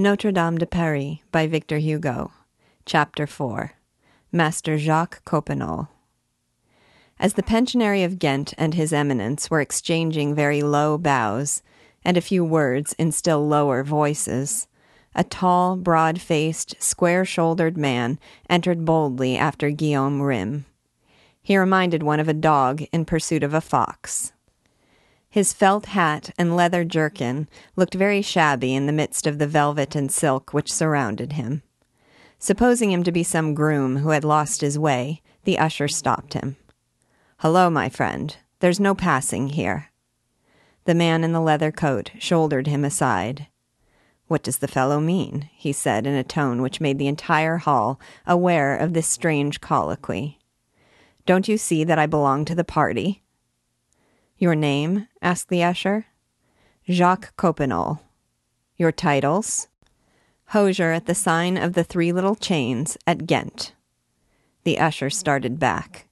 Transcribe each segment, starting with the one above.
Notre Dame de Paris by Victor Hugo. Chapter 4 Master Jacques Coppenole. As the pensionary of Ghent and his eminence were exchanging very low bows and a few words in still lower voices, a tall, broad faced, square shouldered man entered boldly after Guillaume Rym. He reminded one of a dog in pursuit of a fox. His felt hat and leather jerkin looked very shabby in the midst of the velvet and silk which surrounded him. Supposing him to be some groom who had lost his way, the usher stopped him. Hello, my friend. There's no passing here. The man in the leather coat shouldered him aside. What does the fellow mean? he said in a tone which made the entire hall aware of this strange colloquy. Don't you see that I belong to the party? Your name? asked the usher. Jacques Coppenole. Your titles? Hosier at the sign of the Three Little Chains at Ghent. The usher started back.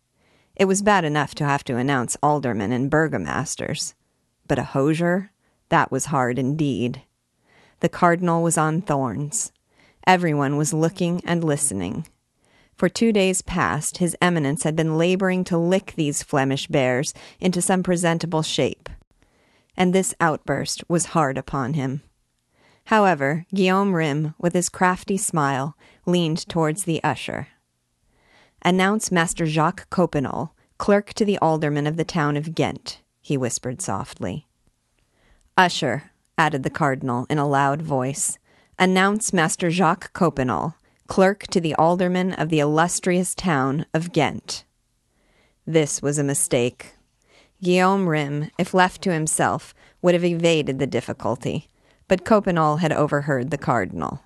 It was bad enough to have to announce aldermen and burgomasters, but a hosier? That was hard indeed. The cardinal was on thorns. Everyone was looking and listening. For two days past, His Eminence had been laboring to lick these Flemish bears into some presentable shape. And this outburst was hard upon him. However, Guillaume Rym, with his crafty smile, leaned towards the usher. Announce Master Jacques Coppenole, clerk to the alderman of the town of Ghent, he whispered softly. Usher, added the cardinal in a loud voice, announce Master Jacques Coppenole, clerk to the alderman of the illustrious town of Ghent. This was a mistake. Guillaume Rym, if left to himself, would have evaded the difficulty, but Coppenole had overheard the cardinal.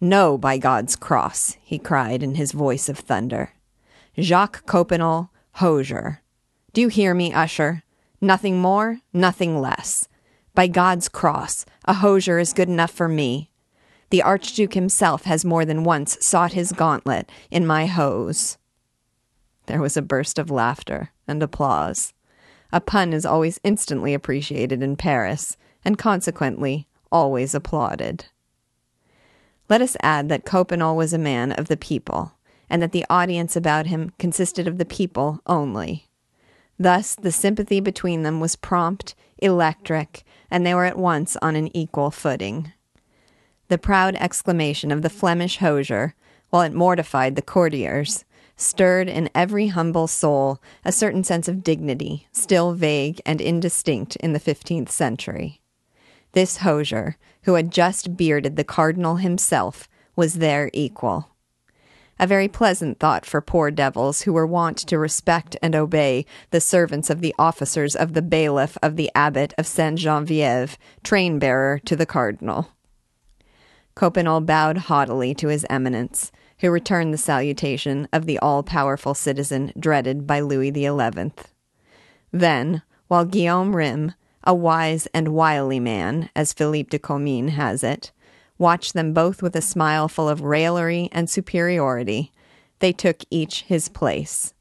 No, by God's cross, he cried in his voice of thunder. Jacques Coppenole, hosier. Do you hear me, usher? Nothing more, nothing less. By God's cross, a hosier is good enough for me, the Archduke himself has more than once sought his gauntlet in my hose. There was a burst of laughter and applause. A pun is always instantly appreciated in Paris, and consequently always applauded. Let us add that Coppenole was a man of the people, and that the audience about him consisted of the people only. Thus, the sympathy between them was prompt, electric, and they were at once on an equal footing. The proud exclamation of the Flemish hosier, while it mortified the courtiers, stirred in every humble soul a certain sense of dignity, still vague and indistinct in the fifteenth century. This hosier, who had just bearded the cardinal himself, was their equal. A very pleasant thought for poor devils who were wont to respect and obey the servants of the officers of the bailiff of the abbot of Saint Genevieve, train bearer to the cardinal. Coppenole bowed haughtily to his eminence, who returned the salutation of the all powerful citizen dreaded by Louis XI. Then, while Guillaume Rym, a wise and wily man, as Philippe de Comines has it, watched them both with a smile full of raillery and superiority, they took each his place.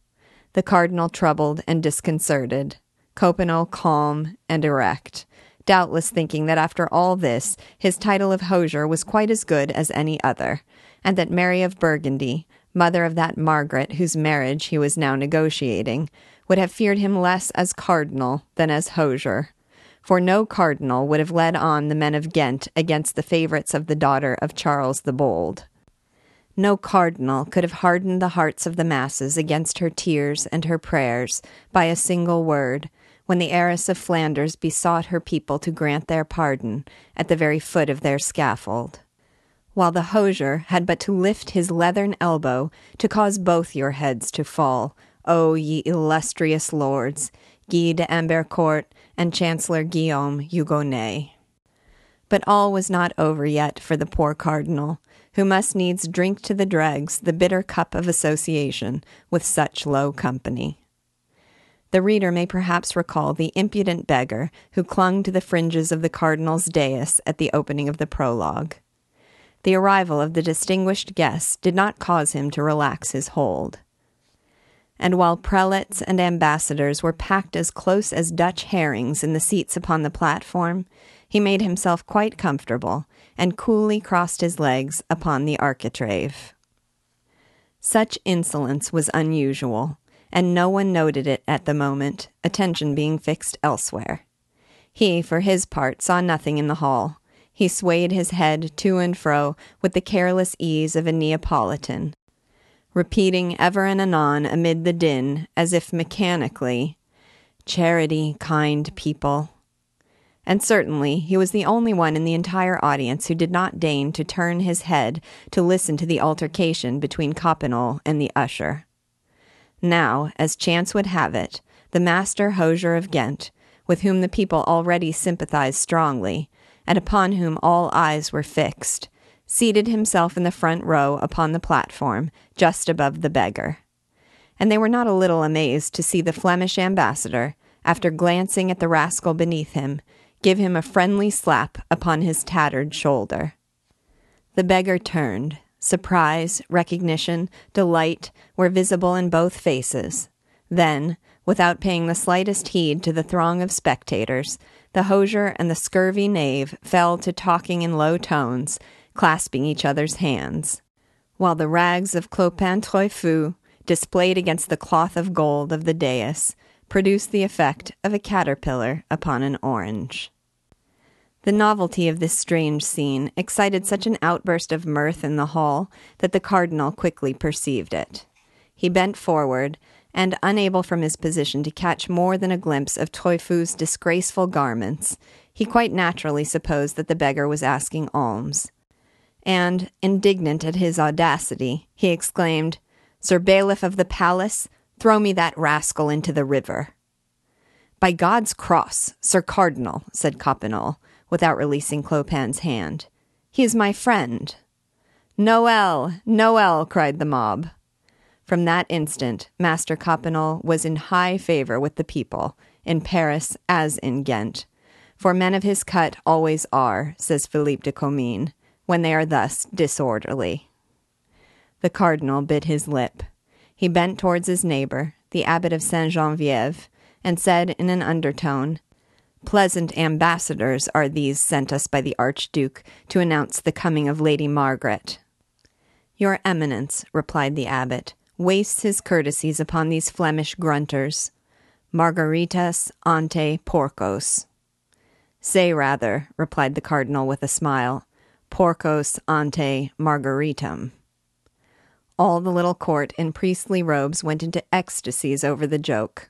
The cardinal troubled and disconcerted, Coppenole calm and erect, doubtless thinking that after all this, his title of Hosier was quite as good as any other, and that Mary of Burgundy, mother of that Margaret whose marriage he was now negotiating, would have feared him less as cardinal than as Hosier. For no cardinal would have led on the men of Ghent against the favorites of the daughter of Charles the Bold. No cardinal could have hardened the hearts of the masses against her tears and her prayers by a single word, when the heiress of Flanders besought her people to grant their pardon at the very foot of their scaffold. While the hosier had but to lift his leathern elbow to cause both your heads to fall, O ye illustrious lords, Guy de Ambercourt and Chancellor Guillaume Hugonet. But all was not over yet for the poor cardinal, who must needs drink to the dregs the bitter cup of association with such low company. The reader may perhaps recall the impudent beggar who clung to the fringes of the cardinal's dais at the opening of the prologue. The arrival of the distinguished guests did not cause him to relax his hold. And while prelates and ambassadors were packed as close as Dutch herrings in the seats upon the platform, he made himself quite comfortable and coolly crossed his legs upon the architrave. Such insolence was unusual, and no one noted it at the moment, attention being fixed elsewhere. He, for his part, saw nothing in the hall. He swayed his head to and fro with the careless ease of a Neapolitan, repeating ever and anon amid the din, as if mechanically, Charity, kind people. And certainly he was the only one in the entire audience who did not deign to turn his head to listen to the altercation between Coppenole and the usher. Now, as chance would have it, the master hosier of Ghent, with whom the people already sympathized strongly, and upon whom all eyes were fixed, seated himself in the front row upon the platform, just above the beggar. And they were not a little amazed to see the Flemish ambassador, after glancing at the rascal beneath him, give him a friendly slap upon his tattered shoulder. The beggar turned, Surprise, recognition, delight were visible in both faces. Then, without paying the slightest heed to the throng of spectators, the hosier and the scurvy knave fell to talking in low tones, clasping each other's hands, while the rags of Clopin Trouillefou, displayed against the cloth of gold of the dais, produced the effect of a caterpillar upon an orange. The novelty of this strange scene excited such an outburst of mirth in the hall that the cardinal quickly perceived it. He bent forward, and unable from his position to catch more than a glimpse of Trouillefou's disgraceful garments, he quite naturally supposed that the beggar was asking alms. And, indignant at his audacity, he exclaimed, Sir bailiff of the palace, throw me that rascal into the river. By God's cross, Sir Cardinal, said Coppenole, without releasing Clopin's hand. He is my friend. Noel! Noel! cried the mob. From that instant, Master Coppenole was in high favor with the people, in Paris as in Ghent. For men of his cut always are, says Philippe de Comines, when they are thus disorderly. The cardinal bit his lip. He bent towards his neighbor, the abbot of Saint Genevieve, and said in an undertone, Pleasant ambassadors are these sent us by the Archduke to announce the coming of Lady Margaret. Your Eminence, replied the abbot, wastes his courtesies upon these Flemish grunters. Margaritas ante porcos. Say rather, replied the cardinal with a smile, porcos ante margaritam. All the little court in priestly robes went into ecstasies over the joke.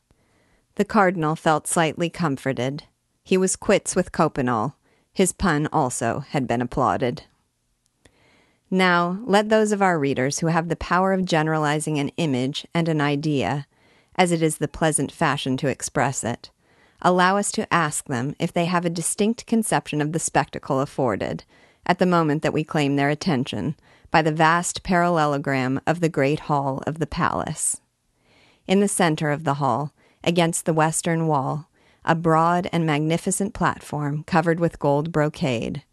The cardinal felt slightly comforted. He was quits with Coppenole. His pun also had been applauded. Now, let those of our readers who have the power of generalizing an image and an idea, as it is the pleasant fashion to express it, allow us to ask them if they have a distinct conception of the spectacle afforded, at the moment that we claim their attention, by the vast parallelogram of the great hall of the palace. In the center of the hall, against the western wall, a broad and magnificent platform covered with gold brocade,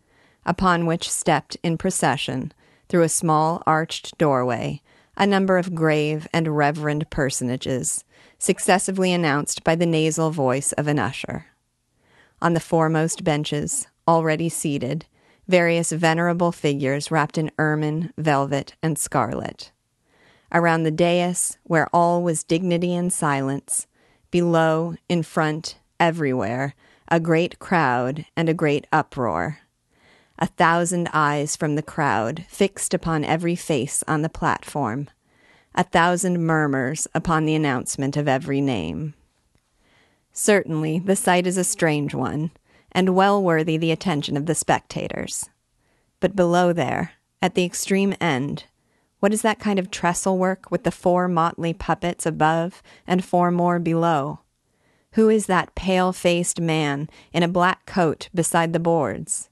upon which stepped in procession, through a small arched doorway, a number of grave and reverend personages, successively announced by the nasal voice of an usher. On the foremost benches, already seated, various venerable figures wrapped in ermine, velvet, and scarlet. Around the dais, where all was dignity and silence, below, in front, everywhere, a great crowd and a great uproar. A thousand eyes from the crowd fixed upon every face on the platform, a thousand murmurs upon the announcement of every name. Certainly, the sight is a strange one, and well worthy the attention of the spectators. But below there, at the extreme end, what is that kind of trestle work with the four motley puppets above and four more below? Who is that pale faced man in a black coat beside the boards?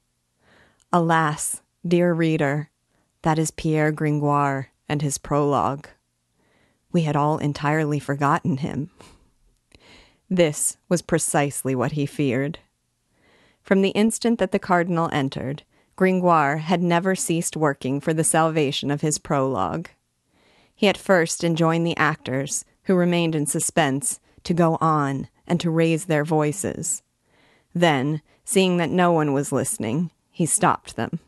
Alas, dear reader, that is Pierre Gringoire and his prologue. We had all entirely forgotten him. This was precisely what he feared. From the instant that the cardinal entered, Gringoire had never ceased working for the salvation of his prologue. He at first enjoined the actors, who remained in suspense, to go on and to raise their voices. Then, seeing that no one was listening, he stopped them.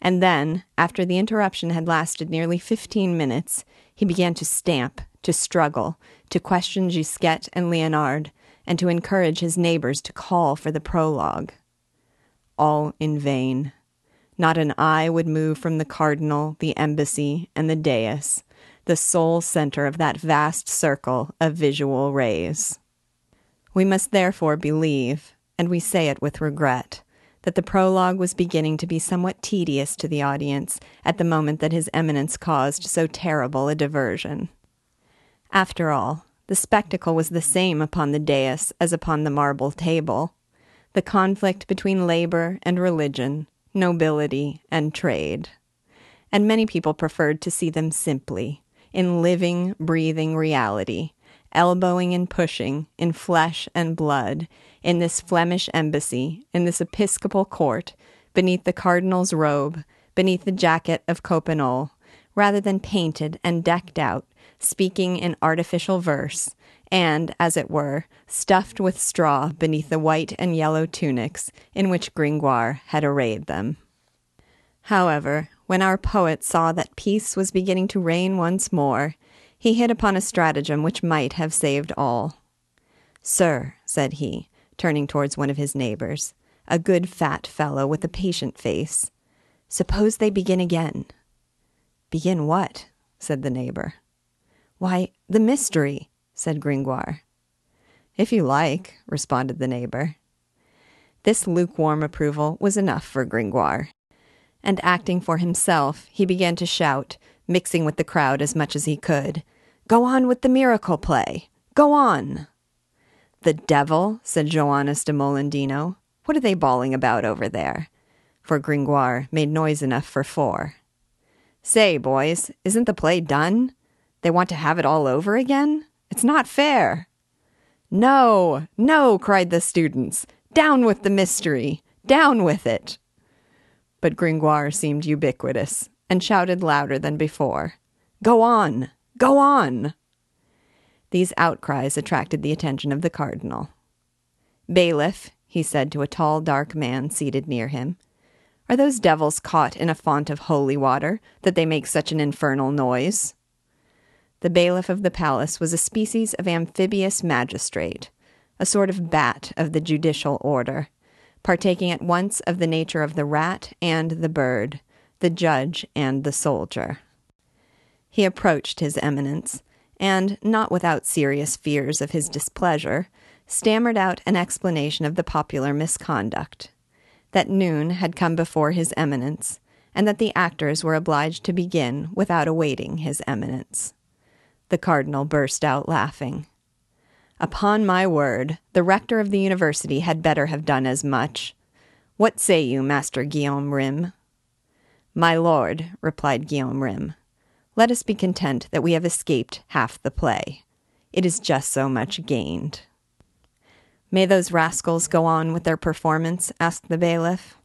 And then, after the interruption had lasted nearly fifteen minutes, he began to stamp, to struggle, to question Gisquette and Leonard, and to encourage his neighbors to call for the prologue. All in vain. Not an eye would move from the cardinal, the embassy, and the dais, the sole center of that vast circle of visual rays. We must therefore believe, and we say it with regret, that the prologue was beginning to be somewhat tedious to the audience at the moment that His Eminence caused so terrible a diversion. After all, the spectacle was the same upon the dais as upon the marble table the conflict between labor and religion, nobility and trade. And many people preferred to see them simply, in living, breathing reality, elbowing and pushing, in flesh and blood, in this Flemish embassy, in this episcopal court, beneath the cardinal's robe, beneath the jacket of Coppenole, rather than painted and decked out, speaking in artificial verse, and, as it were, stuffed with straw beneath the white and yellow tunics in which Gringoire had arrayed them. However, when our poet saw that peace was beginning to reign once more, he hit upon a stratagem which might have saved all. Sir, said he, turning towards one of his neighbors, a good fat fellow with a patient face, suppose they begin again. Begin what? said the neighbor. Why, the mystery, said Gringoire. If you like, responded the neighbor. This lukewarm approval was enough for Gringoire. And acting for himself, he began to shout, mixing with the crowd as much as he could, Go on with the miracle play! Go on! The devil, said Joannes de Molendino. What are they bawling about over there? For Gringoire made noise enough for four. Say, boys, isn't the play done? They want to have it all over again? It's not fair. No, no, cried the students. Down with the mystery. Down with it. But Gringoire seemed ubiquitous and shouted louder than before. Go on! Go on! These outcries attracted the attention of the cardinal. Bailiff, he said to a tall, dark man seated near him, are those devils caught in a font of holy water that they make such an infernal noise? The bailiff of the palace was a species of amphibious magistrate, a sort of bat of the judicial order, partaking at once of the nature of the rat and the bird, the judge and the soldier. He approached his eminence, and, not without serious fears of his displeasure, stammered out an explanation of the popular misconduct that noon had come before his eminence, and that the actors were obliged to begin without awaiting his eminence. The cardinal burst out laughing. Upon my word, the rector of the university had better have done as much. What say you, Master Guillaume Rym? My lord, replied Guillaume Rym, let us be content that we have escaped half the play. It is just so much gained. May those rascals go on with their performance? asked the bailiff.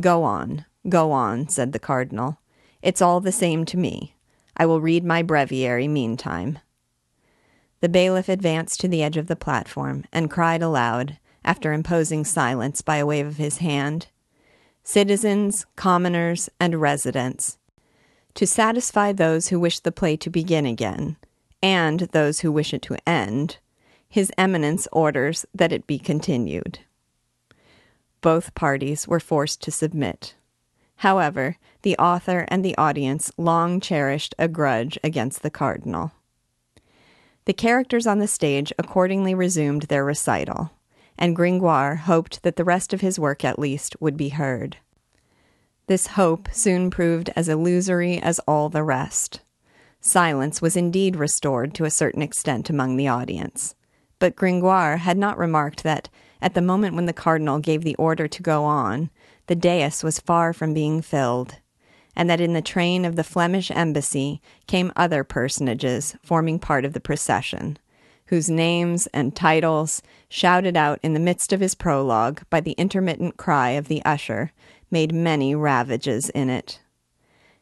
Go on, go on, said the cardinal. It's all the same to me. I will read my breviary meantime. The bailiff advanced to the edge of the platform and cried aloud, after imposing silence by a wave of his hand Citizens, commoners, and residents, to satisfy those who wish the play to begin again, and those who wish it to end, His Eminence orders that it be continued. Both parties were forced to submit. However, the author and the audience long cherished a grudge against the cardinal. The characters on the stage accordingly resumed their recital, and Gringoire hoped that the rest of his work at least would be heard. This hope soon proved as illusory as all the rest. Silence was indeed restored to a certain extent among the audience, but Gringoire had not remarked that, at the moment when the cardinal gave the order to go on, the dais was far from being filled, and that in the train of the Flemish embassy came other personages forming part of the procession, whose names and titles, shouted out in the midst of his prologue by the intermittent cry of the usher, made many ravages in it.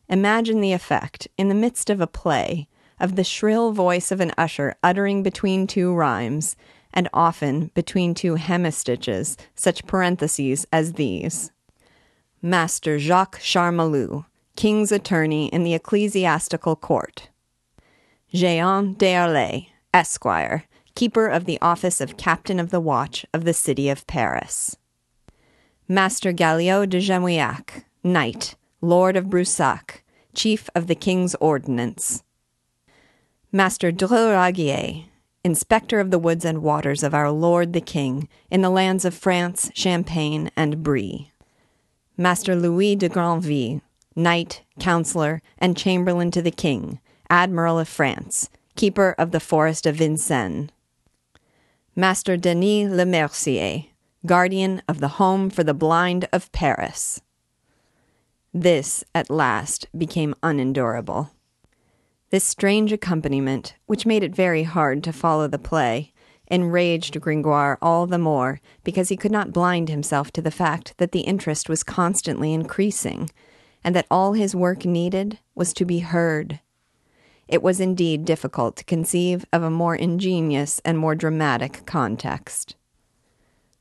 Imagine the effect, in the midst of a play, of the shrill voice of an usher uttering between two rhymes, and often between two hemistiches, such parentheses as these Master Jacques Charmolue, King's Attorney in the Ecclesiastical Court. Jean d'Arlet, Esquire, Keeper of the Office of Captain of the Watch of the City of Paris. Master Galliot de Jamouillac, Knight, Lord of Broussac, Chief of the King's Ordnance. Master Dreux Inspector of the Woods and Waters of our Lord the King, in the lands of France, Champagne, and Brie. Master Louis de Granville, Knight, Counsellor, and Chamberlain to the King, Admiral of France, Keeper of the Forest of Vincennes. Master Denis Le Mercier, Guardian of the Home for the Blind of Paris. This, at last, became unendurable. This strange accompaniment, which made it very hard to follow the play, enraged Gringoire all the more because he could not blind himself to the fact that the interest was constantly increasing, and that all his work needed was to be heard. It was indeed difficult to conceive of a more ingenious and more dramatic context.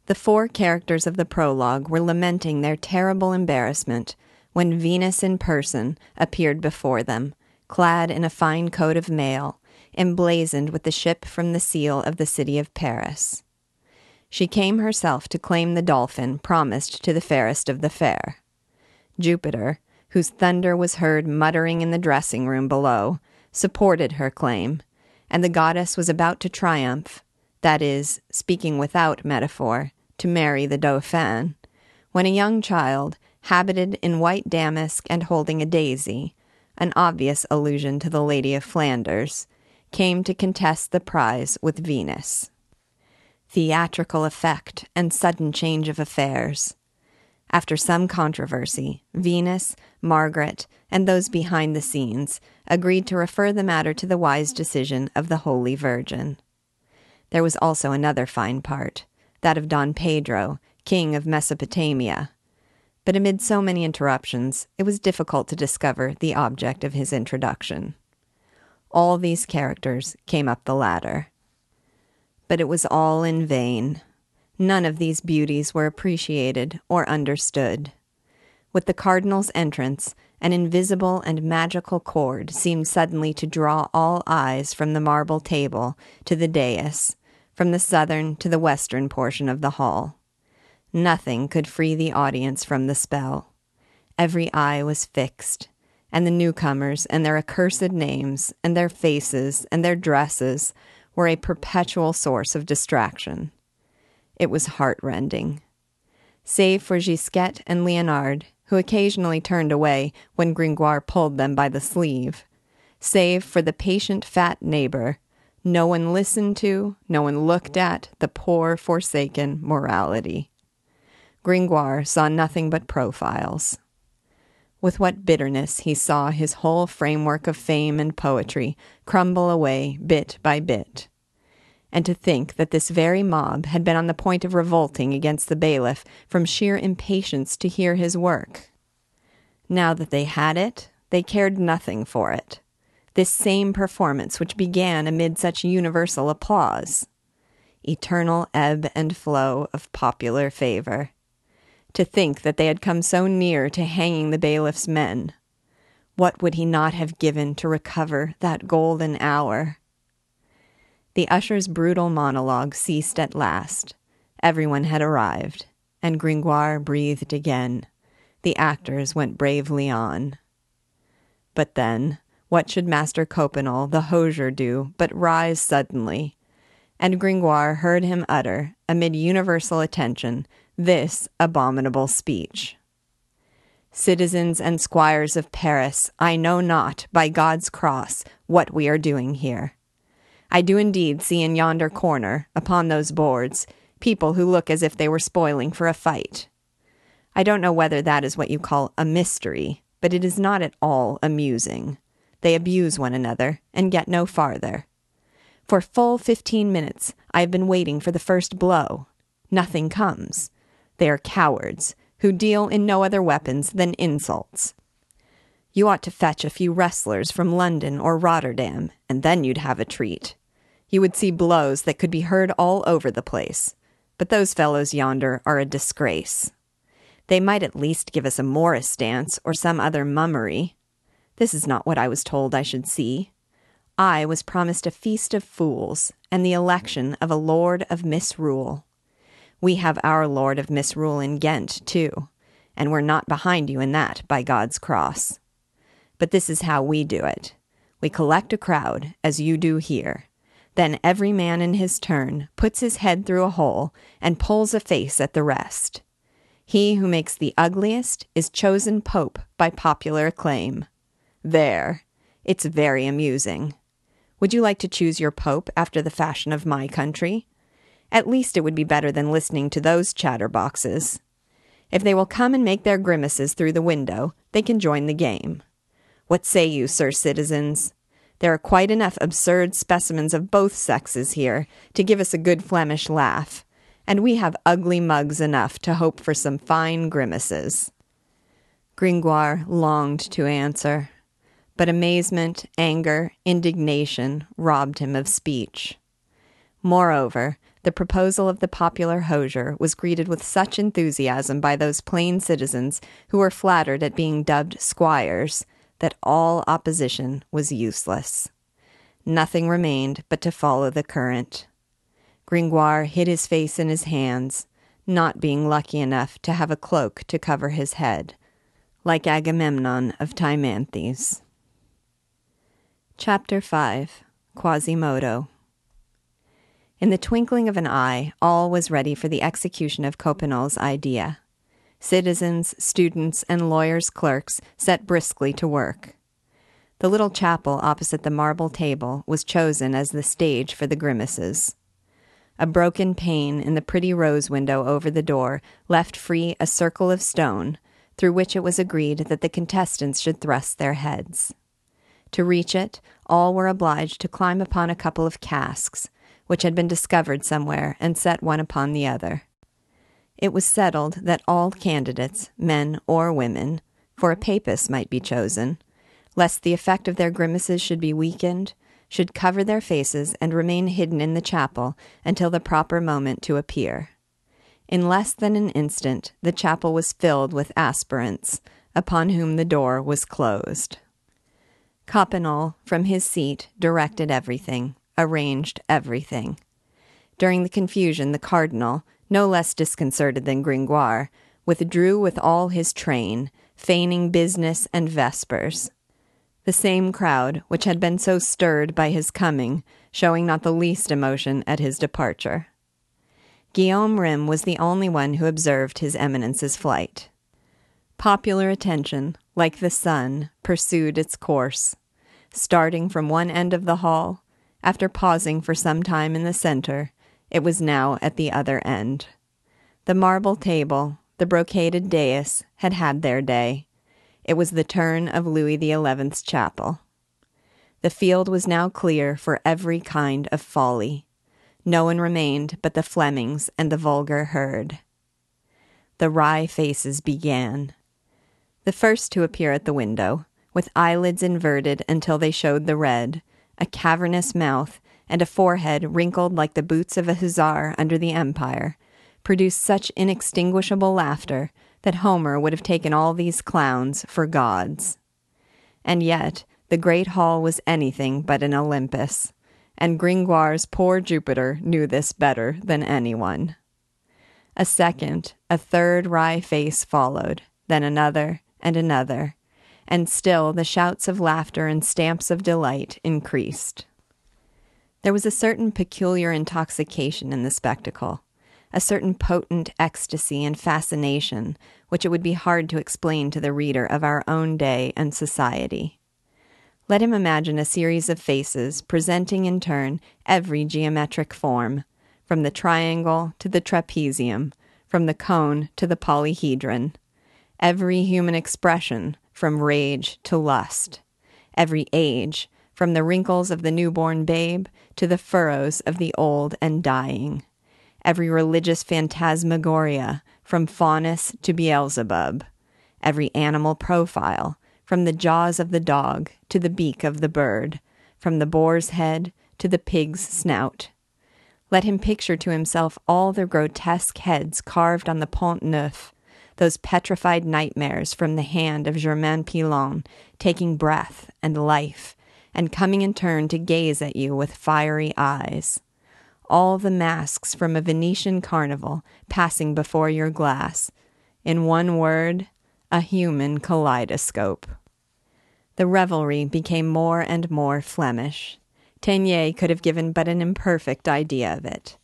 The four characters of the prologue were lamenting their terrible embarrassment when Venus in person appeared before them, clad in a fine coat of mail, emblazoned with the ship from the seal of the city of Paris. She came herself to claim the dolphin promised to the fairest of the fair. Jupiter, whose thunder was heard muttering in the dressing room below, supported her claim, and the goddess was about to triumph, that is, speaking without metaphor, to marry the Dauphin, when a young child, habited in white damask and holding a daisy, an obvious allusion to the Lady of Flanders, came to contest the prize with Venus. Theatrical effect and sudden change of affairs. After some controversy, Venus, Margaret, and those behind the scenes agreed to refer the matter to the wise decision of the Holy Virgin. There was also another fine part, that of Don Pedro, king of Mesopotamia, but amid so many interruptions, it was difficult to discover the object of his introduction. All these characters came up the ladder. But it was all in vain. None of these beauties were appreciated or understood. With the cardinal's entrance, an invisible and magical cord seemed suddenly to draw all eyes from the marble table to the dais, from the southern to the western portion of the hall. Nothing could free the audience from the spell. Every eye was fixed, and the newcomers and their accursed names and their faces and their dresses were a perpetual source of distraction. It was heartrending. Save for Gisquette and Leonard, who occasionally turned away when Gringoire pulled them by the sleeve, save for the patient fat neighbor, no one listened to, no one looked at the poor forsaken morality. Gringoire saw nothing but profiles. With what bitterness he saw his whole framework of fame and poetry crumble away bit by bit. And to think that this very mob had been on the point of revolting against the bailiff from sheer impatience to hear his work. Now that they had it, they cared nothing for it. This same performance which began amid such universal applause. Eternal ebb and flow of popular favor. To think that they had come so near to hanging the bailiff's men. What would he not have given to recover that golden hour? The usher's brutal monologue ceased at last. Everyone had arrived, and Gringoire breathed again. The actors went bravely on. But then, what should Master Coppenole, the hosier, do but rise suddenly? And Gringoire heard him utter, amid universal attention, this abominable speech. Citizens and squires of Paris, I know not, by God's cross, what we are doing here. I do indeed see in yonder corner, upon those boards, people who look as if they were spoiling for a fight. I don't know whether that is what you call a mystery, but it is not at all amusing. They abuse one another and get no farther. For full fifteen minutes I have been waiting for the first blow. Nothing comes. They are cowards, who deal in no other weapons than insults. You ought to fetch a few wrestlers from London or Rotterdam, and then you'd have a treat. You would see blows that could be heard all over the place. But those fellows yonder are a disgrace. They might at least give us a Morris dance or some other mummery. This is not what I was told I should see. I was promised a feast of fools and the election of a lord of misrule. We have our lord of misrule in Ghent, too, and we're not behind you in that, by God's cross. But this is how we do it. We collect a crowd, as you do here. Then every man in his turn puts his head through a hole and pulls a face at the rest. He who makes the ugliest is chosen pope by popular acclaim. There. It's very amusing. Would you like to choose your pope after the fashion of my country? At least it would be better than listening to those chatterboxes. If they will come and make their grimaces through the window, they can join the game. What say you, sir citizens? There are quite enough absurd specimens of both sexes here to give us a good Flemish laugh, and we have ugly mugs enough to hope for some fine grimaces. Gringoire longed to answer but amazement, anger, indignation robbed him of speech. Moreover, the proposal of the popular hosier was greeted with such enthusiasm by those plain citizens who were flattered at being dubbed squires that all opposition was useless. Nothing remained but to follow the current. Gringoire hid his face in his hands, not being lucky enough to have a cloak to cover his head, like Agamemnon of Timanthes. Chapter 5 Quasimodo In the twinkling of an eye, all was ready for the execution of Coppenole's idea. Citizens, students, and lawyers' clerks set briskly to work. The little chapel opposite the marble table was chosen as the stage for the grimaces. A broken pane in the pretty rose window over the door left free a circle of stone, through which it was agreed that the contestants should thrust their heads. To reach it, all were obliged to climb upon a couple of casks, which had been discovered somewhere, and set one upon the other. It was settled that all candidates, men or women, for a papist might be chosen, lest the effect of their grimaces should be weakened, should cover their faces and remain hidden in the chapel until the proper moment to appear. In less than an instant, the chapel was filled with aspirants, upon whom the door was closed. Coppenole, from his seat, directed everything, arranged everything. During the confusion, the cardinal, no less disconcerted than Gringoire, withdrew with all his train, feigning business and vespers. The same crowd which had been so stirred by his coming, showing not the least emotion at his departure. Guillaume Rym was the only one who observed his eminence's flight. Popular attention, like the sun, pursued its course. Starting from one end of the hall, after pausing for some time in the center, it was now at the other end. The marble table, the brocaded dais, had had their day. It was the turn of Louis XI's chapel. The field was now clear for every kind of folly. No one remained but the Flemings and the vulgar herd. The wry faces began. The first to appear at the window, with eyelids inverted until they showed the red, a cavernous mouth, and a forehead wrinkled like the boots of a hussar under the Empire, produced such inextinguishable laughter that Homer would have taken all these clowns for gods. And yet, the great hall was anything but an Olympus, and Gringoire's poor Jupiter knew this better than anyone. A second, a third wry face followed, then another, and another, and still the shouts of laughter and stamps of delight increased. There was a certain peculiar intoxication in the spectacle, a certain potent ecstasy and fascination which it would be hard to explain to the reader of our own day and society. Let him imagine a series of faces presenting in turn every geometric form, from the triangle to the trapezium, from the cone to the polyhedron, every human expression, from rage to lust, every age, from the wrinkles of the newborn babe to the furrows of the old and dying, every religious phantasmagoria, from Faunus to Beelzebub, every animal profile, from the jaws of the dog to the beak of the bird, from the boar's head to the pig's snout. Let him picture to himself all the grotesque heads carved on the Pont Neuf, those petrified nightmares from the hand of Germain Pilon, taking breath and life, and coming in turn to gaze at you with fiery eyes. All the masks from a Venetian carnival passing before your glass. In one word, a human kaleidoscope. The revelry became more and more Flemish. Teniers could have given but an imperfect idea of it.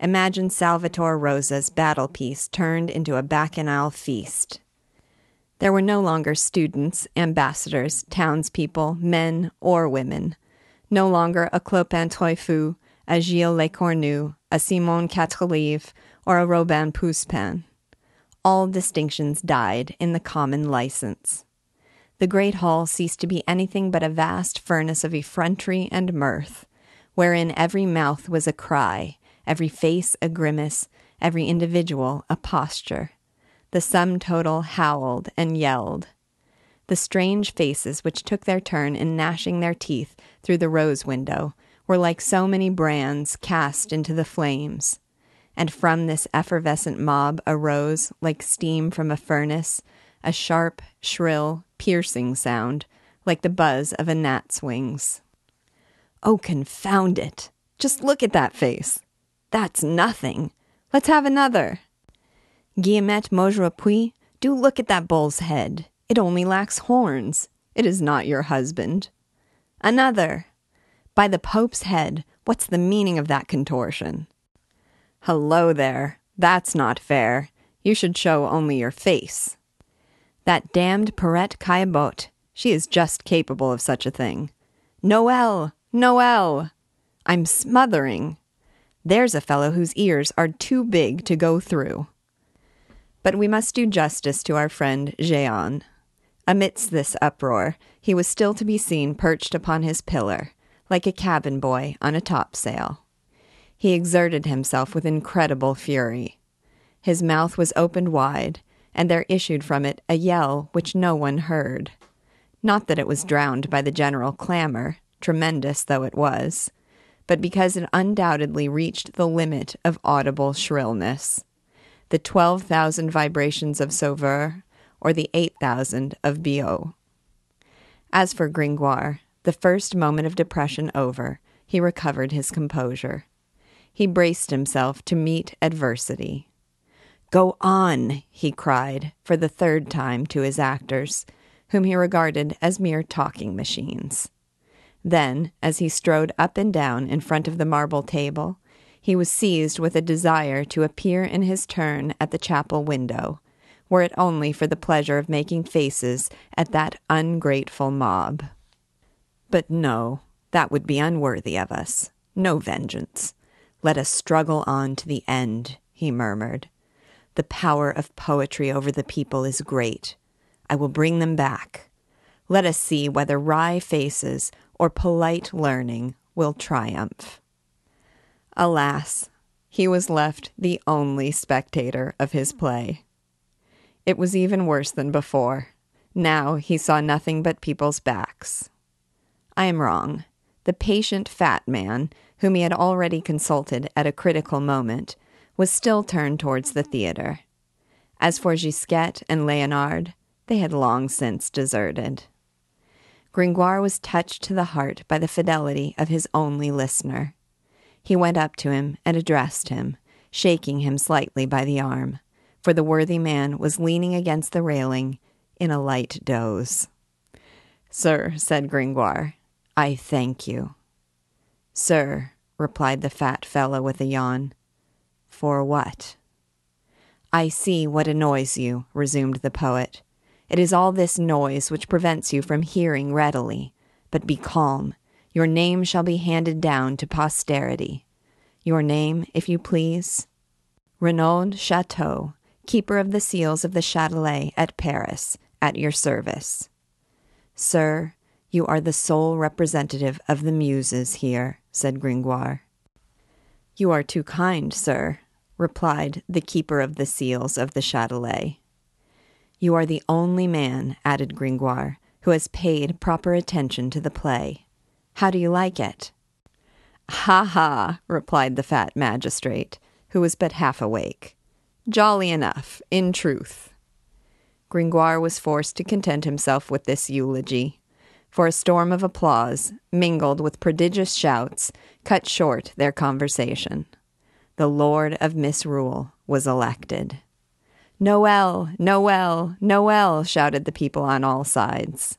Imagine Salvator Rosa's battle piece turned into a bacchanal feast. There were no longer students, ambassadors, townspeople, men or women. No longer a Clopin Trouillefou, a Gilles Lecornu, a Simon Quatrelivre, or a Robin Poussepain. All distinctions died in the common license the great hall ceased to be anything but a vast furnace of effrontery and mirth, wherein every mouth was a cry, every face a grimace, every individual a posture. The sum total howled and yelled. The strange faces which took their turn in gnashing their teeth through the rose window were like so many brands cast into the flames. And from this effervescent mob arose, like steam from a furnace, a sharp, shrill, piercing sound, like the buzz of a gnat's wings. Oh, confound it! Just look at that face. That's nothing. Let's have another. Guillemette Maugerepuis, do look at that bull's head. It only lacks horns. It is not your husband. Another. By the Pope's head, what's the meaning of that contortion? Hello there. That's not fair. You should show only your face. That damned Perrette Caillebotte. She is just capable of such a thing. Noel! Noel! I'm smothering. There's a fellow whose ears are too big to go through. But we must do justice to our friend Jehan. Amidst this uproar, he was still to be seen perched upon his pillar, like a cabin boy on a topsail. He exerted himself with incredible fury. His mouth was opened wide, and there issued from it a yell which no one heard. Not that it was drowned by the general clamor, tremendous though it was, but because it undoubtedly reached the limit of audible shrillness. The 12,000 vibrations of Sauveur, or the 8,000 of Biot. As for Gringoire, the first moment of depression over, he recovered his composure. He braced himself to meet adversity. Go on, he cried for the third time to his actors, whom he regarded as mere talking machines. Then, as he strode up and down in front of the marble table, he was seized with a desire to appear in his turn at the chapel window, were it only for the pleasure of making faces at that ungrateful mob. But no, that would be unworthy of us. No vengeance. Let us struggle on to the end, he murmured. The power of poetry over the people is great. I will bring them back. Let us see whether wry faces or polite learning will triumph. Alas, he was left the only spectator of his play. It was even worse than before. Now he saw nothing but people's backs. I am wrong. The patient fat man, whom he had already consulted at a critical moment, was still turned towards the theater. As for Gisquette and Leonard, they had long since deserted. Gringoire was touched to the heart by the fidelity of his only listener. He went up to him and addressed him, shaking him slightly by the arm, for the worthy man was leaning against the railing in a light doze. Sir, said Gringoire, I thank you. Sir, replied the fat fellow with a yawn, for what? I see what annoys you, resumed the poet. It is all this noise which prevents you from hearing readily. But be calm. Your name shall be handed down to posterity. Your name, if you please? Renaud Chateau, keeper of the seals of the Châtelet at Paris, at your service. Sir, you are the sole representative of the muses here, said Gringoire. You are too kind, sir, replied the keeper of the seals of the Châtelet. You are the only man, added Gringoire, who has paid proper attention to the play. How do you like it? Ha ha, replied the fat magistrate, who was but half awake. Jolly enough, in truth. Gringoire was forced to content himself with this eulogy, for a storm of applause, mingled with prodigious shouts, cut short their conversation. The Lord of Misrule was elected. Noel, Noel, Noel, shouted the people on all sides.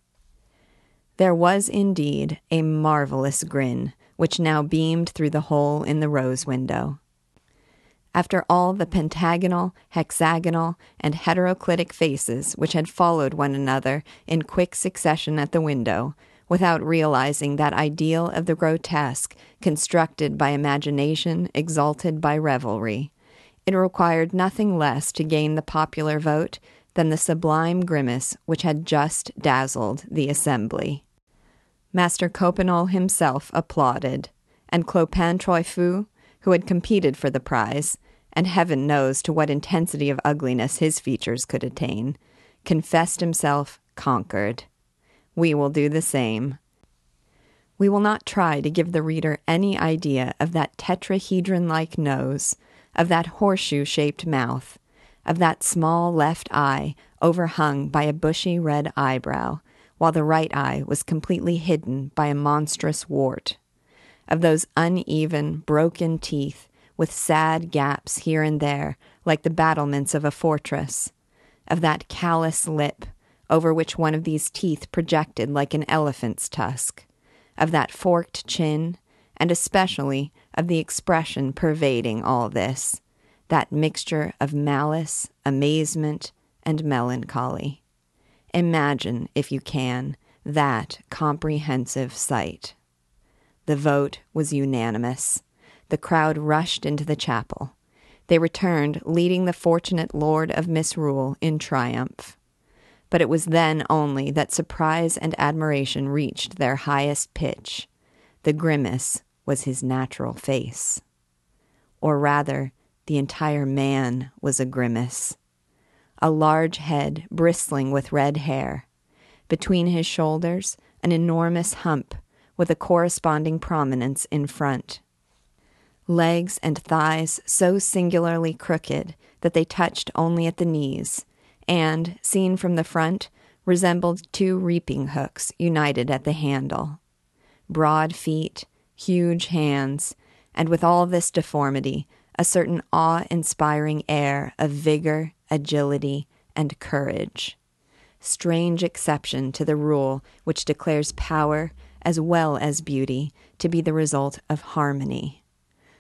There was indeed a marvelous grin which now beamed through the hole in the rose window. After all the pentagonal, hexagonal, and heteroclitic faces which had followed one another in quick succession at the window, without realizing that ideal of the grotesque constructed by imagination exalted by revelry, it required nothing less to gain the popular vote than the sublime grimace which had just dazzled the assembly. Master Coppenole himself applauded, and Clopin Trouillefou, who had competed for the prize, and heaven knows to what intensity of ugliness his features could attain, confessed himself conquered. We will do the same. We will not try to give the reader any idea of that tetrahedron like nose of that horseshoe shaped mouth, of that small left eye overhung by a bushy red eyebrow, while the right eye was completely hidden by a monstrous wart, of those uneven, broken teeth with sad gaps here and there, like the battlements of a fortress, of that callous lip over which one of these teeth projected like an elephant's tusk, of that forked chin, and especially of the expression pervading all this, that mixture of malice, amazement, and melancholy. Imagine, if you can, that comprehensive sight. The vote was unanimous. The crowd rushed into the chapel. They returned, leading the fortunate Lord of Misrule in triumph. But it was then only that surprise and admiration reached their highest pitch. The grimace was his natural face. Or rather, the entire man was a grimace. A large head bristling with red hair. Between his shoulders, an enormous hump with a corresponding prominence in front. Legs and thighs so singularly crooked that they touched only at the knees, and, seen from the front, resembled two reaping hooks united at the handle. Broad feet, huge hands, and with all this deformity, a certain awe inspiring air of vigor, agility, and courage. Strange exception to the rule which declares power as well as beauty to be the result of harmony.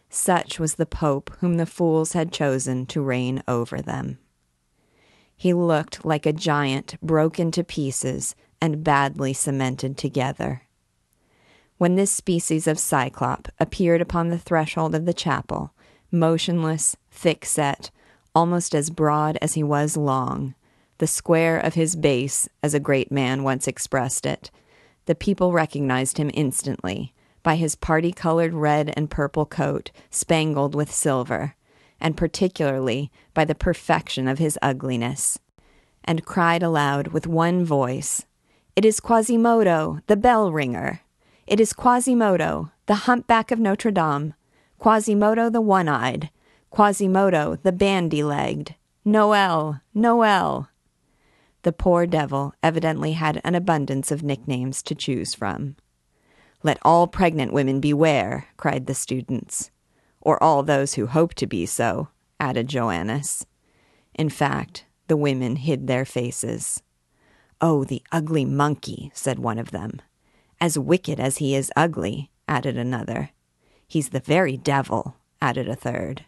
Such was the Pope whom the fools had chosen to reign over them. He looked like a giant broken to pieces and badly cemented together. When this species of cyclop appeared upon the threshold of the chapel, motionless, thick set, almost as broad as he was long, the square of his base, as a great man once expressed it, the people recognized him instantly by his party colored red and purple coat spangled with silver, and particularly by the perfection of his ugliness, and cried aloud with one voice, It is Quasimodo, the bell ringer! It is Quasimodo, the humpback of Notre Dame, Quasimodo the one eyed, Quasimodo the bandy legged, Noel, Noel. The poor devil evidently had an abundance of nicknames to choose from. Let all pregnant women beware, cried the students. Or all those who hope to be so, added Joannes. In fact, the women hid their faces. Oh, the ugly monkey, said one of them. As wicked as he is ugly, added another. He's the very devil, added a third.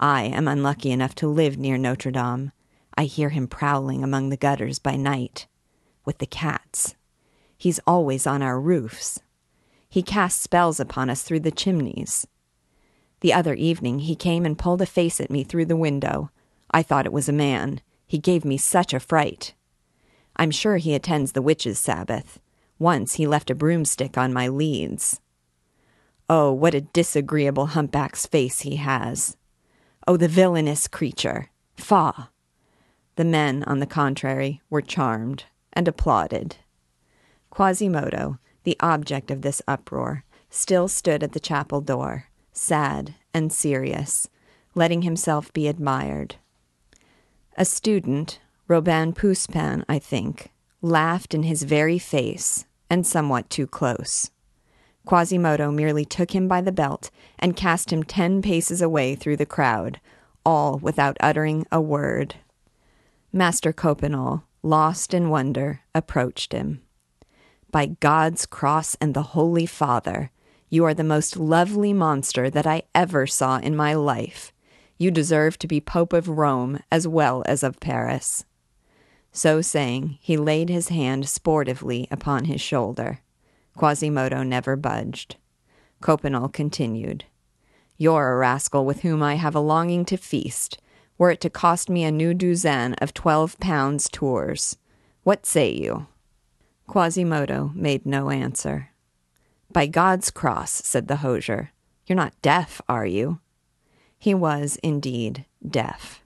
I am unlucky enough to live near Notre Dame. I hear him prowling among the gutters by night. With the cats. He's always on our roofs. He casts spells upon us through the chimneys. The other evening he came and pulled a face at me through the window. I thought it was a man. He gave me such a fright. I'm sure he attends the witches' Sabbath. Once he left a broomstick on my leads. Oh, what a disagreeable humpback's face he has. Oh, the villainous creature. Faugh. The men, on the contrary, were charmed and applauded. Quasimodo, the object of this uproar, still stood at the chapel door, sad and serious, letting himself be admired. A student, Robin Poussepain, I think, laughed in his very face and somewhat too close. Quasimodo merely took him by the belt and cast him ten paces away through the crowd, all without uttering a word. Master Coppenole, lost in wonder, approached him. By God's cross and the Holy Father, you are the most lovely monster that I ever saw in my life. You deserve to be Pope of Rome as well as of Paris. So saying, he laid his hand sportively upon his shoulder. Quasimodo never budged. Coppenole continued. You're a rascal with whom I have a longing to feast, were it to cost me a new douzaine of twelve pounds tours. What say you? Quasimodo made no answer. By God's cross, said the hosier, you're not deaf, are you? He was, indeed, deaf.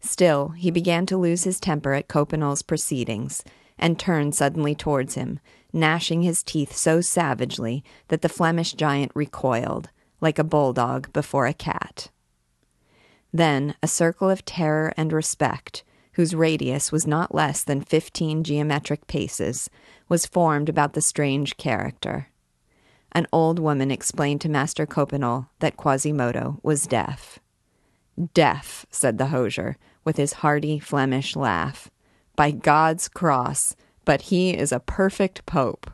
Still, he began to lose his temper at Coppenole's proceedings, and turned suddenly towards him, gnashing his teeth so savagely that the Flemish giant recoiled, like a bulldog before a cat. Then a circle of terror and respect, whose radius was not less than fifteen geometric paces, was formed about the strange character. An old woman explained to Master Coppenole that Quasimodo was deaf. Deaf, said the hosier, with his hearty Flemish laugh. By God's cross, but he is a perfect pope.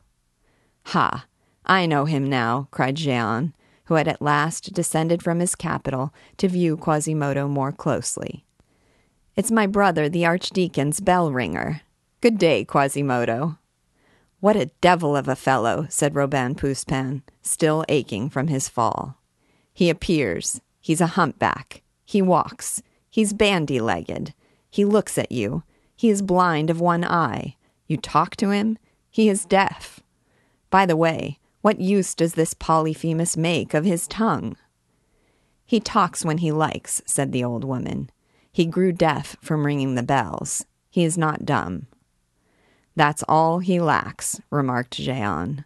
Ha! I know him now, cried Jehan, who had at last descended from his capital to view Quasimodo more closely. It's my brother, the Archdeacon's bell ringer. Good day, Quasimodo. What a devil of a fellow, said Robin Poussepain, still aching from his fall. He appears. He's a humpback. He walks. He's bandy legged. He looks at you. He is blind of one eye. You talk to him. He is deaf. By the way, what use does this Polyphemus make of his tongue? He talks when he likes, said the old woman. He grew deaf from ringing the bells. He is not dumb. That's all he lacks, remarked Jehan.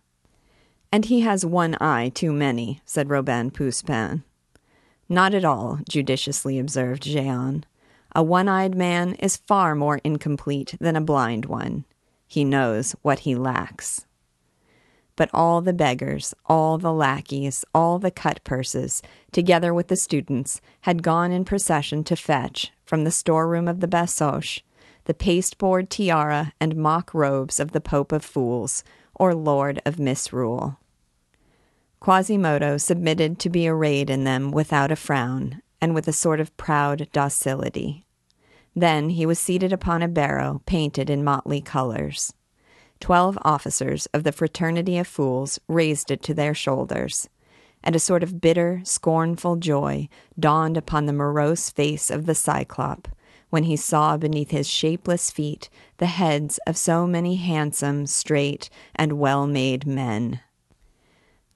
And he has one eye too many, said Robin Poussepain. Not at all, judiciously observed Jehan. A one eyed man is far more incomplete than a blind one. He knows what he lacks. But all the beggars, all the lackeys, all the cut purses, together with the students, had gone in procession to fetch, from the storeroom of the Basoche, the pasteboard tiara and mock robes of the Pope of Fools, or Lord of Misrule. Quasimodo submitted to be arrayed in them without a frown, and with a sort of proud docility. Then he was seated upon a barrow painted in motley colors. Twelve officers of the Fraternity of Fools raised it to their shoulders, and a sort of bitter, scornful joy dawned upon the morose face of the Cyclop when he saw beneath his shapeless feet the heads of so many handsome, straight, and well made men.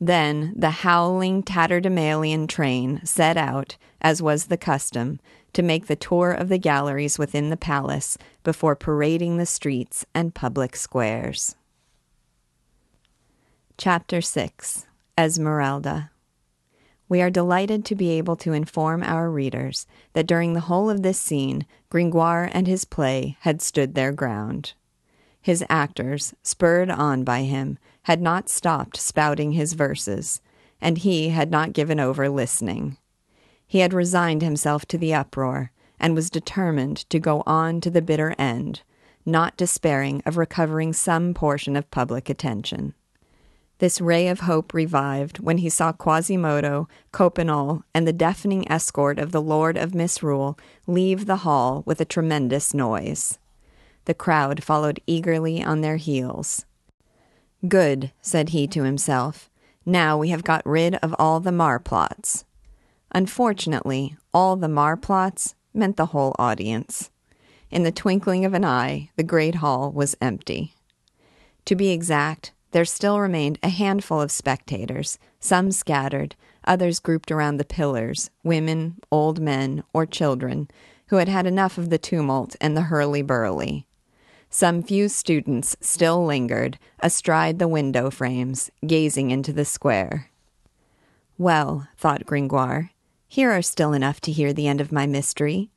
Then the howling tatterdemalion train set out, as was the custom, to make the tour of the galleries within the palace before parading the streets and public squares. Chapter 6 Esmeralda We are delighted to be able to inform our readers that during the whole of this scene, Gringoire and his play had stood their ground. His actors, spurred on by him, had not stopped spouting his verses, and he had not given over listening. He had resigned himself to the uproar and was determined to go on to the bitter end, not despairing of recovering some portion of public attention. This ray of hope revived when he saw Quasimodo, Coppenole, and the deafening escort of the Lord of Misrule leave the hall with a tremendous noise. The crowd followed eagerly on their heels. Good, said he to himself. Now we have got rid of all the marplots. Unfortunately, all the marplots meant the whole audience. In the twinkling of an eye, the great hall was empty. To be exact, there still remained a handful of spectators, some scattered, others grouped around the pillars, women, old men, or children, who had had enough of the tumult and the hurly burly. Some few students still lingered astride the window frames, gazing into the square. Well, thought Gringoire, here are still enough to hear the end of my mystery.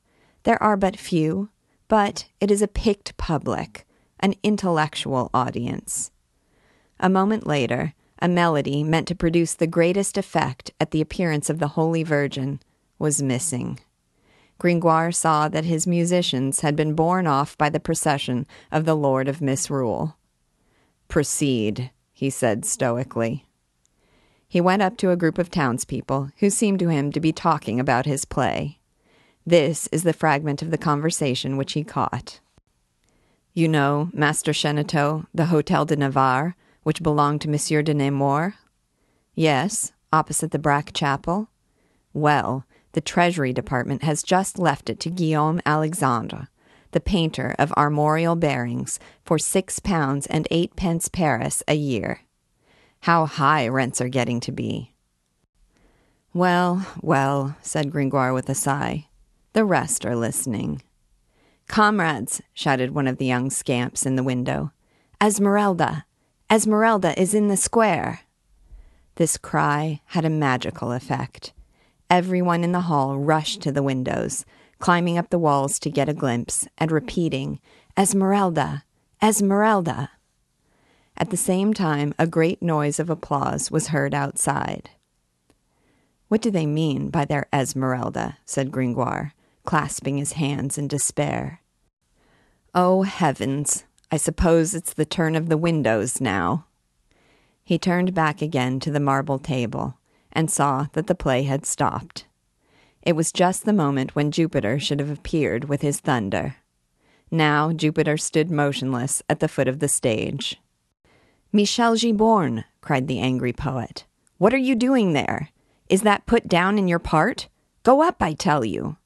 There are but few, but it is a picked public, an intellectual audience. A moment later, a melody meant to produce the greatest effect at the appearance of the Holy Virgin was missing. Gringoire saw that his musicians had been borne off by the procession of the Lord of Misrule. Proceed, he said stoically. He went up to a group of townspeople who seemed to him to be talking about his play. This is the fragment of the conversation which he caught. You know, Master Cheneteau, the Hotel de Navarre, which belonged to Monsieur de Nemours? Yes, opposite the Braque Chapel. Well, the Treasury Department has just left it to Guillaume Alexandre, the painter of armorial bearings, for six pounds and eight pence Paris a year. How high rents are getting to be. Well, well, said Gringoire with a sigh. The rest are listening. Comrades, shouted one of the young scamps in the window. Esmeralda! Esmeralda is in the square! This cry had a magical effect. Everyone in the hall rushed to the windows, climbing up the walls to get a glimpse, and repeating, Esmeralda! Esmeralda! At the same time, a great noise of applause was heard outside. What do they mean by their Esmeralda? said Gringoire, clasping his hands in despair. Oh, heavens! I suppose it's the turn of the windows now. He turned back again to the marble table and saw that the play had stopped. It was just the moment when Jupiter should have appeared with his thunder. Now Jupiter stood motionless at the foot of the stage. Michel Giborne, cried the angry poet, what are you doing there? Is that put down in your part? Go up, I tell you.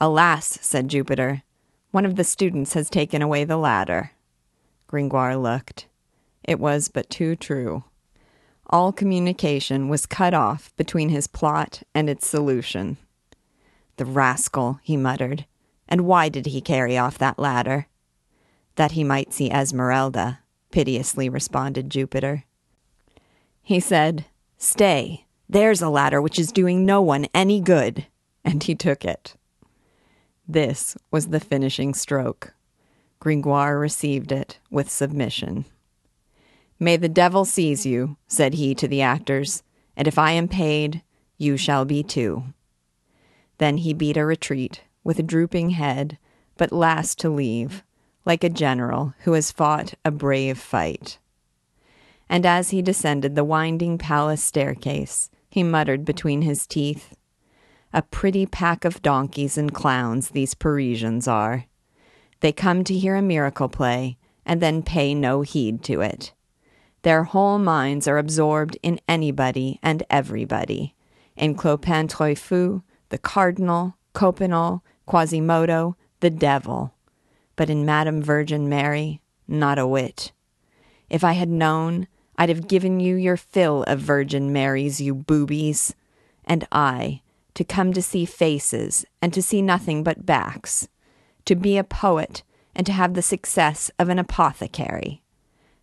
Alas, said Jupiter, one of the students has taken away the ladder. Gringoire looked. It was but too true all communication was cut off between his plot and its solution. The rascal, he muttered. And why did he carry off that ladder? That he might see Esmeralda, piteously responded Jupiter. He said, Stay, there's a ladder which is doing no one any good. And he took it. This was the finishing stroke. Gringoire received it with submission. May the devil seize you, said he to the actors, and if I am paid, you shall be too. Then he beat a retreat, with a drooping head, but last to leave, like a general who has fought a brave fight. And as he descended the winding palace staircase, he muttered between his teeth, A pretty pack of donkeys and clowns these Parisians are. They come to hear a miracle play, and then pay no heed to it. Their whole minds are absorbed in anybody and everybody, in Clopin Trouillefou, the Cardinal, Coppenole, Quasimodo, the devil. But in Madame Virgin Mary, not a whit. If I had known, I'd have given you your fill of Virgin Marys, you boobies. And I, to come to see faces and to see nothing but backs, to be a poet and to have the success of an apothecary.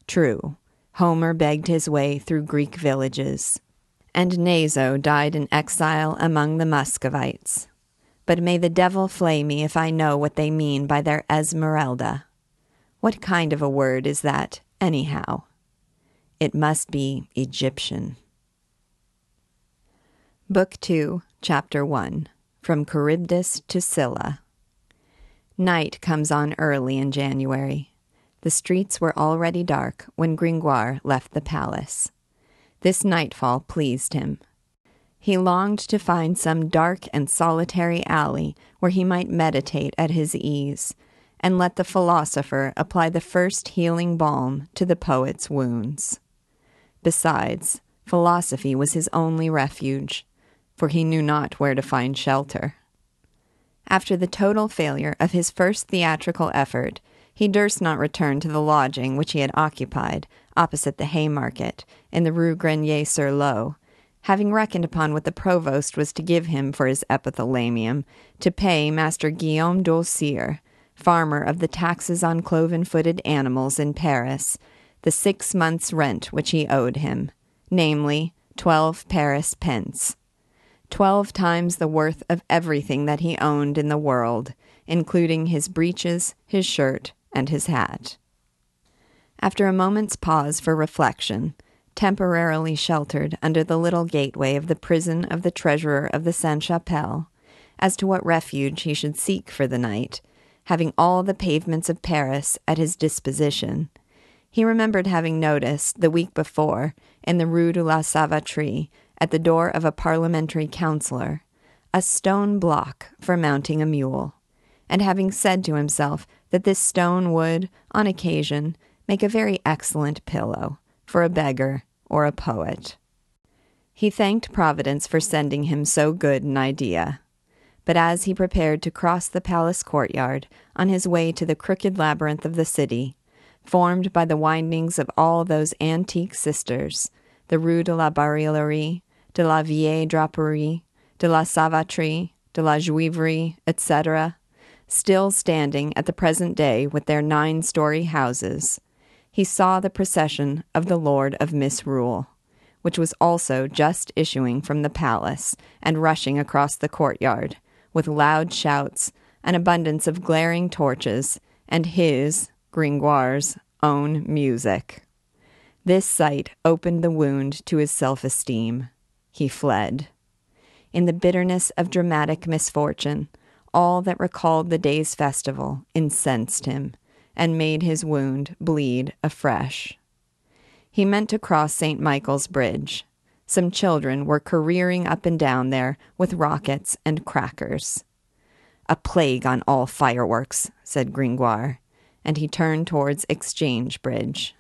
True, Homer begged his way through Greek villages, and Naso died in exile among the Muscovites. But may the devil flay me if I know what they mean by their Esmeralda. What kind of a word is that, anyhow? It must be Egyptian. Book 2, Chapter 1 From Charybdis to Scylla. Night comes on early in January. The streets were already dark when Gringoire left the palace. This nightfall pleased him. He longed to find some dark and solitary alley where he might meditate at his ease, and let the philosopher apply the first healing balm to the poet's wounds. Besides, philosophy was his only refuge, for he knew not where to find shelter. After the total failure of his first theatrical effort, he durst not return to the lodging which he had occupied, opposite the Haymarket, in the Rue Grenier sur l'Eau, having reckoned upon what the provost was to give him for his epithalamium, to pay Master Guillaume Dolcier, farmer of the taxes on cloven footed animals in Paris, the six months' rent which he owed him, namely, twelve Paris pence. Twelve times the worth of everything that he owned in the world, including his breeches, his shirt, and his hat. After a moment's pause for reflection, temporarily sheltered under the little gateway of the prison of the treasurer of the Sainte Chapelle, as to what refuge he should seek for the night, having all the pavements of Paris at his disposition, he remembered having noticed, the week before, in the Rue de la Savaterie, at the door of a parliamentary councillor, a stone block for mounting a mule, and having said to himself that this stone would, on occasion, make a very excellent pillow for a beggar or a poet. He thanked Providence for sending him so good an idea. But as he prepared to cross the palace courtyard on his way to the crooked labyrinth of the city, formed by the windings of all those antique sisters, the Rue de la Barillerie, de la Vieille Draperie, de la Savaterie, de la Juiverie, etc., still standing at the present day with their nine story houses, he saw the procession of the Lord of Misrule, which was also just issuing from the palace and rushing across the courtyard, with loud shouts, an abundance of glaring torches, and his, Gringoire's, own music. This sight opened the wound to his self esteem. He fled. In the bitterness of dramatic misfortune, all that recalled the day's festival incensed him and made his wound bleed afresh. He meant to cross St. Michael's Bridge. Some children were careering up and down there with rockets and crackers. A plague on all fireworks, said Gringoire, and he turned towards Exchange Bridge.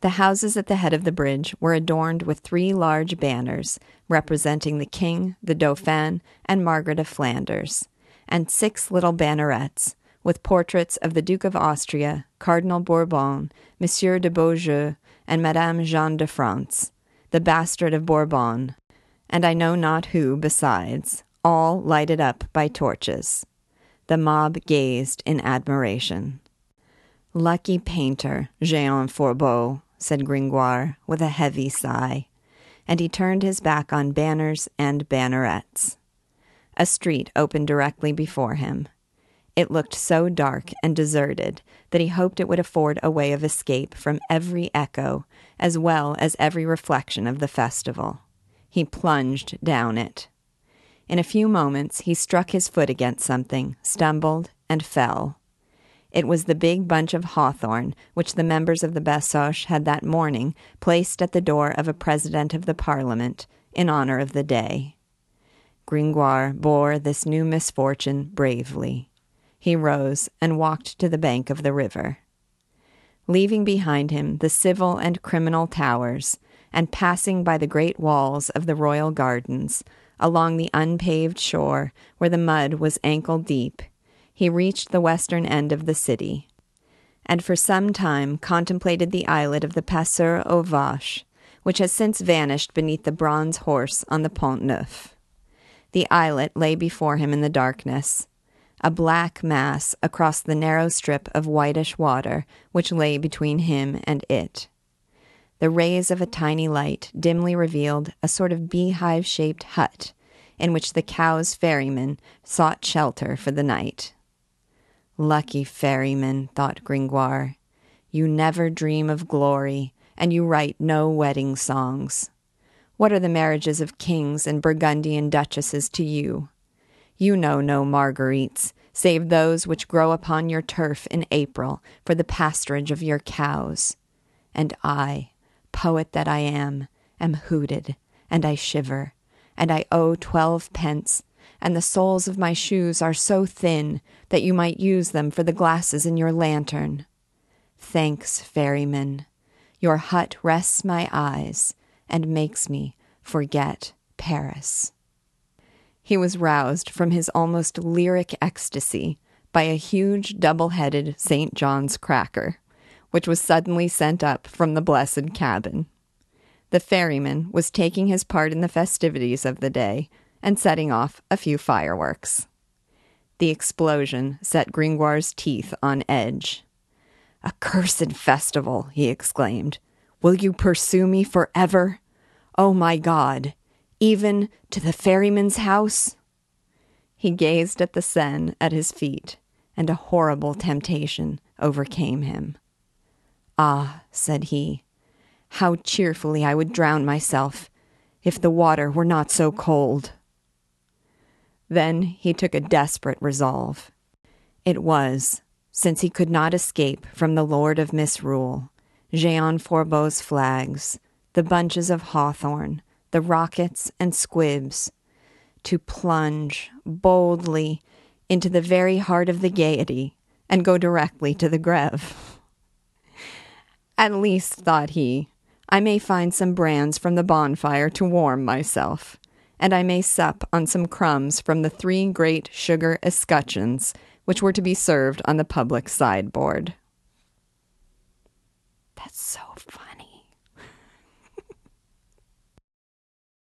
The houses at the head of the bridge were adorned with three large banners representing the King, the Dauphin, and Margaret of Flanders, and six little bannerets with portraits of the Duke of Austria, Cardinal Bourbon, Monsieur de Beaujeu, and Madame Jeanne de France, the bastard of Bourbon, and I know not who besides, all lighted up by torches. The mob gazed in admiration. Lucky painter, Jehan Fourbault, said Gringoire with a heavy sigh, and he turned his back on banners and bannerets. A street opened directly before him. It looked so dark and deserted that he hoped it would afford a way of escape from every echo as well as every reflection of the festival. He plunged down it. In a few moments, he struck his foot against something, stumbled, and fell. It was the big bunch of hawthorn which the members of the Basoche had that morning placed at the door of a president of the Parliament in honor of the day. Gringoire bore this new misfortune bravely. He rose and walked to the bank of the river. Leaving behind him the civil and criminal towers, and passing by the great walls of the royal gardens, along the unpaved shore where the mud was ankle deep, he reached the western end of the city, and for some time contemplated the islet of the Passeur aux Vaches, which has since vanished beneath the bronze horse on the Pont Neuf. The islet lay before him in the darkness, a black mass across the narrow strip of whitish water which lay between him and it. The rays of a tiny light dimly revealed a sort of beehive shaped hut in which the cow's ferryman sought shelter for the night. Lucky ferryman, thought Gringoire. You never dream of glory, and you write no wedding songs. What are the marriages of kings and Burgundian duchesses to you? You know no marguerites, save those which grow upon your turf in April for the pasturage of your cows. And I, poet that I am, am hooted, and I shiver, and I owe twelve pence, and the soles of my shoes are so thin that you might use them for the glasses in your lantern. Thanks, ferryman. Your hut rests my eyes and makes me forget Paris. He was roused from his almost lyric ecstasy by a huge double headed St. John's cracker, which was suddenly sent up from the blessed cabin. The ferryman was taking his part in the festivities of the day and setting off a few fireworks. The explosion set Gringoire's teeth on edge. A cursed festival, he exclaimed. Will you pursue me forever? Oh my God, even to the ferryman's house? He gazed at the Seine at his feet, and a horrible temptation overcame him. Ah, said he, how cheerfully I would drown myself if the water were not so cold. Then he took a desperate resolve. It was, since he could not escape from the Lord of Misrule, Jean Fourbault's flags, the bunches of hawthorn, the rockets and squibs, to plunge boldly into the very heart of the gaiety and go directly to the Greve. At least, thought he, I may find some brands from the bonfire to warm myself, and I may sup on some crumbs from the three great sugar escutcheons which were to be served on the public sideboard. That's so.